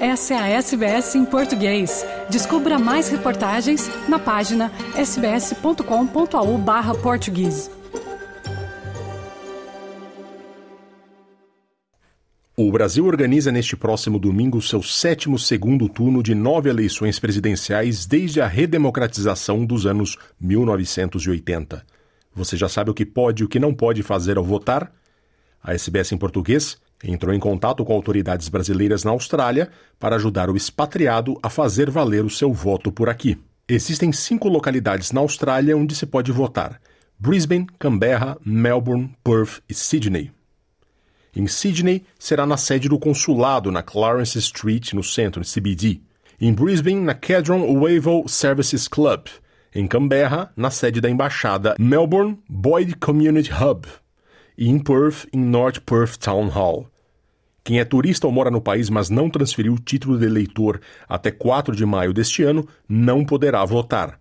Essa é a SBS em português. Descubra mais reportagens na página sbs.com.au/português. O Brasil organiza neste próximo domingo seu sétimo segundo turno de nove eleições presidenciais desde a redemocratização dos anos 1980. Você já sabe o que pode e o que não pode fazer ao votar? A SBS em português entrou em contato com autoridades brasileiras na Austrália para ajudar o expatriado a fazer valer o seu voto por aqui. Existem cinco localidades na Austrália onde se pode votar: Brisbane, Canberra, Melbourne, Perth e Sydney. Em Sydney, será na sede do consulado na Clarence Street, no centro, CBD. Em Brisbane, na Kedron Wavell Services Club. Em Canberra, na sede da embaixada Melbourne Boyd Community Hub e em Perth, em North Perth Town Hall. Quem é turista ou mora no país, mas não transferiu o título de eleitor até 4 de maio deste ano, não poderá votar.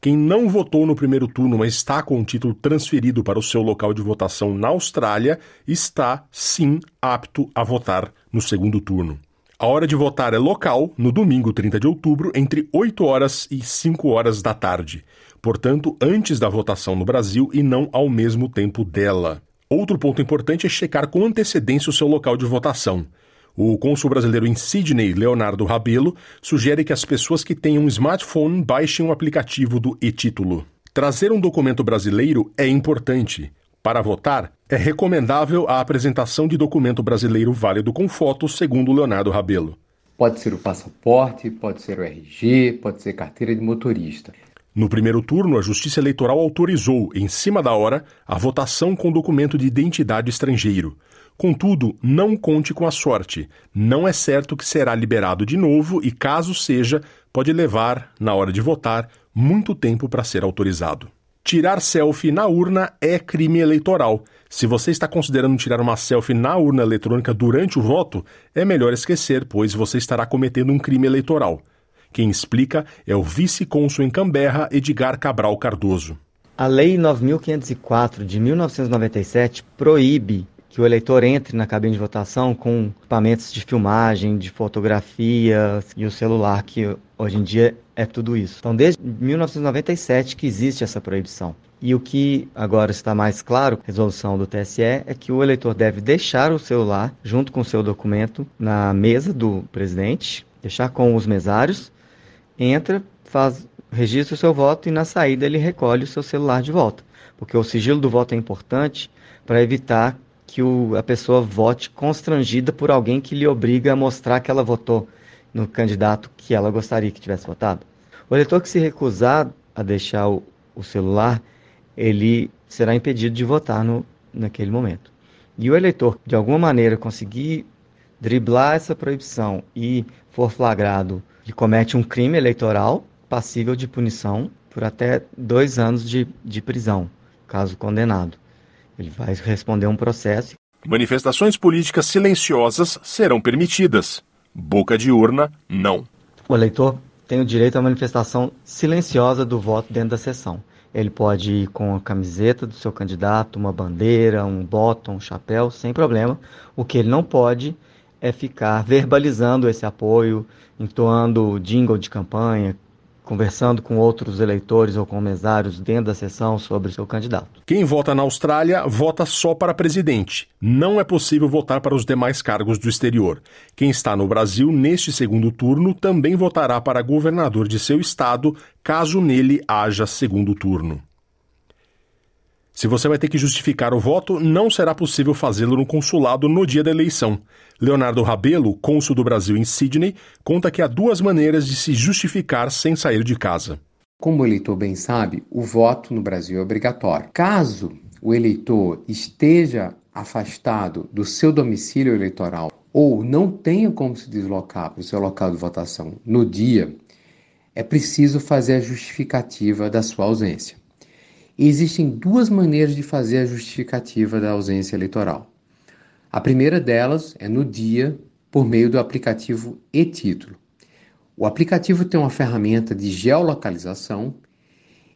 Quem não votou no primeiro turno, mas está com o título transferido para o seu local de votação na Austrália, está, sim, apto a votar no segundo turno. A hora de votar é local, no domingo 30 de outubro, entre 8 horas e 5 horas da tarde. Portanto, antes da votação no Brasil e não ao mesmo tempo dela. Outro ponto importante é checar com antecedência o seu local de votação. O cônsul brasileiro em Sydney, Leonardo Rabelo, sugere que as pessoas que tenham um smartphone baixem o aplicativo do e-título. Trazer um documento brasileiro é importante. Para votar, é recomendável a apresentação de documento brasileiro válido com foto, segundo Leonardo Rabelo. Pode ser o passaporte, pode ser o RG, pode ser carteira de motorista. No primeiro turno, a Justiça Eleitoral autorizou, em cima da hora, a votação com documento de identidade estrangeiro. Contudo, não conte com a sorte. Não é certo que será liberado de novo e, caso seja, pode levar, na hora de votar, muito tempo para ser autorizado. Tirar selfie na urna é crime eleitoral. Se você está considerando tirar uma selfie na urna eletrônica durante o voto, é melhor esquecer, pois você estará cometendo um crime eleitoral. Quem explica é o vice-cônsul em Canberra, Edgar Cabral Cardoso. A Lei 9504 de 1997 proíbe que o eleitor entre na cabine de votação com equipamentos de filmagem, de fotografia e o celular, que hoje em dia é tudo isso. Então, desde 1997 que existe essa proibição. E o que agora está mais claro, resolução do TSE, é que o eleitor deve deixar o celular junto com o seu documento na mesa do presidente, deixar com os mesários entra, faz, registra o seu voto e na saída ele recolhe o seu celular de volta. Porque o sigilo do voto é importante para evitar que o, a pessoa vote constrangida por alguém que lhe obriga a mostrar que ela votou no candidato que ela gostaria que tivesse votado. O eleitor que se recusar a deixar o, o celular, ele será impedido de votar no, naquele momento. E o eleitor de alguma maneira conseguir driblar essa proibição e for flagrado que comete um crime eleitoral passível de punição por até dois anos de, de prisão, caso condenado. Ele vai responder um processo. Manifestações políticas silenciosas serão permitidas. Boca de urna, não. O eleitor tem o direito à manifestação silenciosa do voto dentro da sessão. Ele pode ir com a camiseta do seu candidato, uma bandeira, um bottom, um chapéu, sem problema. O que ele não pode é ficar verbalizando esse apoio, entoando jingle de campanha, conversando com outros eleitores ou com mesários dentro da sessão sobre o seu candidato. Quem vota na Austrália vota só para presidente. Não é possível votar para os demais cargos do exterior. Quem está no Brasil neste segundo turno também votará para governador de seu estado, caso nele haja segundo turno. Se você vai ter que justificar o voto, não será possível fazê-lo no consulado no dia da eleição. Leonardo Rabelo, cônsul do Brasil em Sydney, conta que há duas maneiras de se justificar sem sair de casa. Como o eleitor bem sabe, o voto no Brasil é obrigatório. Caso o eleitor esteja afastado do seu domicílio eleitoral ou não tenha como se deslocar para o seu local de votação no dia, é preciso fazer a justificativa da sua ausência. Existem duas maneiras de fazer a justificativa da ausência eleitoral. A primeira delas é no dia, por meio do aplicativo e-título. O aplicativo tem uma ferramenta de geolocalização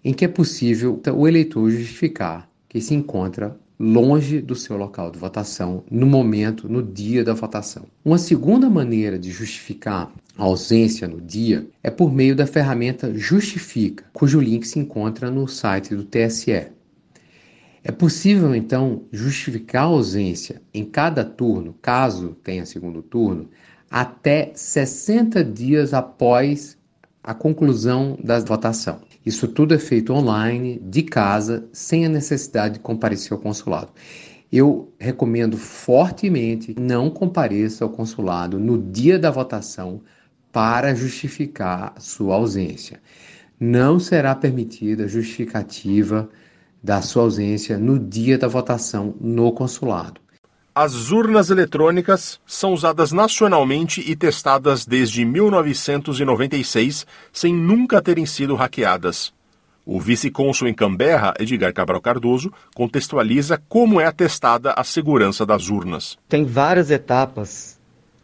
em que é possível o eleitor justificar que se encontra longe do seu local de votação no momento, no dia da votação. Uma segunda maneira de justificar ausência no dia é por meio da ferramenta Justifica, cujo link se enconra no site do TSE. É possível, então, justificar a ausência em cada turno, caso tenha segundo turno, até 60 dias após a conclusão da votação. Isso tudo é feito online, de casa, sem a necessidade de comparecer ao consulado. Eu recomendo fortemente não compareça ao consulado no dia da votação para justificar sua ausência. Não será permitida justificativa da sua ausência no dia da votação no consulado. As urnas eletrônicas são usadas nacionalmente e testadas desde 1996, sem nunca terem sido hackeadas. O vice-cônsul em Canberra, Edgar Cabral Cardoso, contextualiza como é atestada a segurança das urnas. Tem várias etapas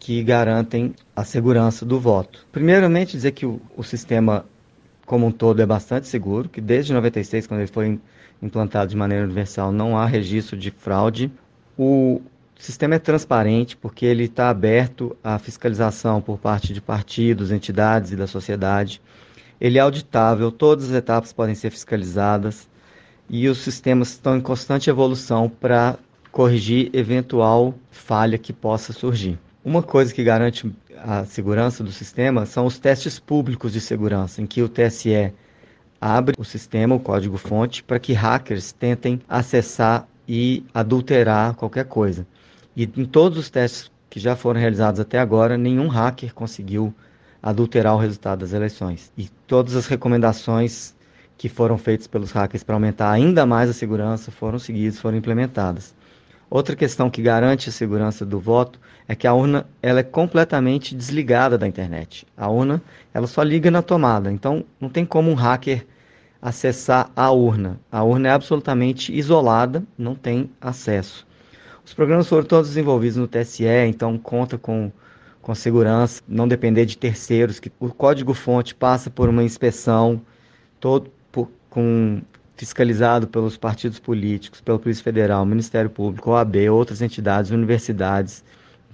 que garantem a segurança do voto. Primeiramente, dizer que o, o sistema como um todo é bastante seguro, que desde 96, quando ele foi implantado de maneira universal, não há registro de fraude. O sistema é transparente porque ele está aberto à fiscalização por parte de partidos, entidades e da sociedade. Ele é auditável, todas as etapas podem ser fiscalizadas e os sistemas estão em constante evolução para corrigir eventual falha que possa surgir. Uma coisa que garante a segurança do sistema são os testes públicos de segurança, em que o TSE abre o sistema, o código-fonte, para que hackers tentem acessar e adulterar qualquer coisa. E em todos os testes que já foram realizados até agora, nenhum hacker conseguiu adulterar o resultado das eleições. E todas as recomendações que foram feitas pelos hackers para aumentar ainda mais a segurança foram seguidas, foram implementadas. Outra questão que garante a segurança do voto é que a urna ela é completamente desligada da internet. A urna ela só liga na tomada, então não tem como um hacker acessar a urna. A urna é absolutamente isolada, não tem acesso. Os programas foram todos desenvolvidos no TSE, então conta com, com segurança, não depender de terceiros, que o código-fonte passa por uma inspeção todo por, com fiscalizado pelos partidos políticos, pela Polícia Federal, Ministério Público, OAB, outras entidades, universidades.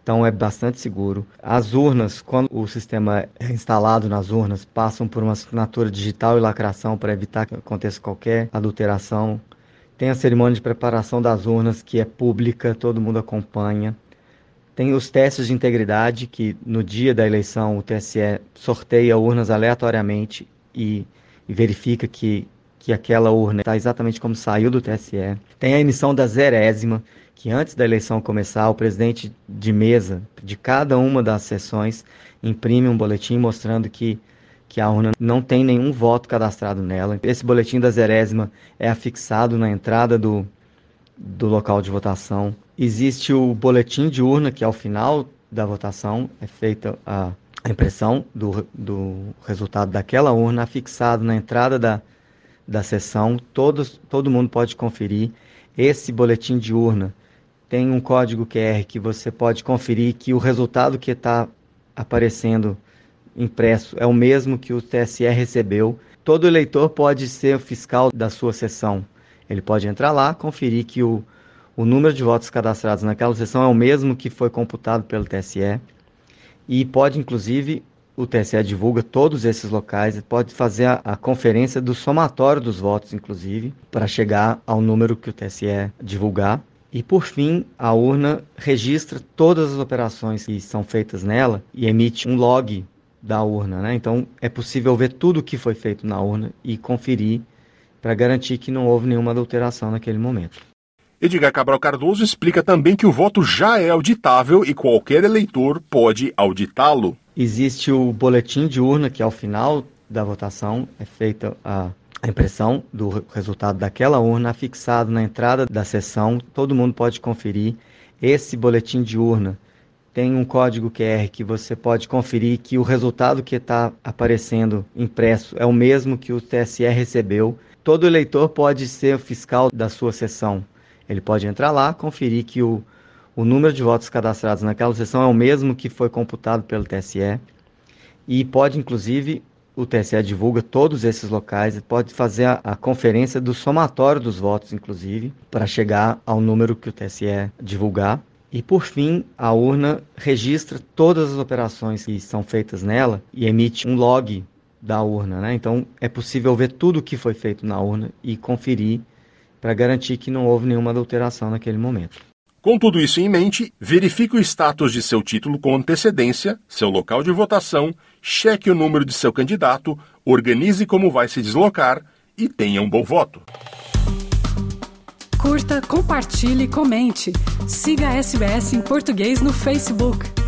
Então é bastante seguro. As urnas, quando o sistema é instalado nas urnas, passam por uma assinatura digital e lacração para evitar que aconteça qualquer adulteração. Tem a cerimônia de preparação das urnas, que é pública, todo mundo acompanha. Tem os testes de integridade, que no dia da eleição o TSE sorteia urnas aleatoriamente e, e verifica que que aquela urna está exatamente como saiu do TSE. Tem a emissão da zerésima, que antes da eleição começar, o presidente de mesa de cada uma das sessões imprime um boletim mostrando que, que a urna não tem nenhum voto cadastrado nela. Esse boletim da zerésima é afixado na entrada do, do local de votação. Existe o boletim de urna, que ao final da votação é feita a, a impressão do, do resultado daquela urna, afixado na entrada da, da sessão, todos, todo mundo pode conferir. Esse boletim de urna tem um código QR que você pode conferir que o resultado que está aparecendo impresso é o mesmo que o TSE recebeu. Todo eleitor pode ser o fiscal da sua sessão. Ele pode entrar lá, conferir que o, o número de votos cadastrados naquela sessão é o mesmo que foi computado pelo TSE e pode, inclusive, o TSE divulga todos esses locais, pode fazer a, a, conferência do somatório dos votos, inclusive, para chegar ao número que o TSE divulgar. E por fim, a urna registra todas as operações que são feitas nela e emite um log da urna. Né? Então é possível ver tudo o que foi feito na urna e conferir para garantir que não houve nenhuma adulteração naquele momento. Edgar Cabral Cardoso explica também que o voto já é auditável e qualquer eleitor pode auditá-lo. Existe o boletim de urna, que ao final da votação é feita a, a impressão do resultado daquela urna, fixado na entrada da sessão, todo mundo pode conferir. Esse boletim de urna tem um código QR que você pode conferir que o resultado que está aparecendo impresso é o mesmo que o TSE recebeu. Todo eleitor pode ser o fiscal da sua sessão. Ele pode entrar lá, conferir que o o número de votos cadastrados naquela sessão é o mesmo que foi computado pelo TSE e pode, inclusive, o TSE divulga todos esses locais, pode fazer a, a, conferência do somatório dos votos, inclusive, para chegar ao número que o TSE divulgar. E por fim, a urna registra todas as operações que são feitas nela e emite um log da urna, né? Então é possível ver tudo o que foi feito na urna e conferir para garantir que não houve nenhuma adulteração naquele momento. Com tudo isso em mente, verifique o status de seu título com antecedência, seu local de votação, cheque o número de seu candidato, organize como vai se deslocar e tenha um bom voto. Curta, compartilhe, comente. Siga a SBS em português no Facebook.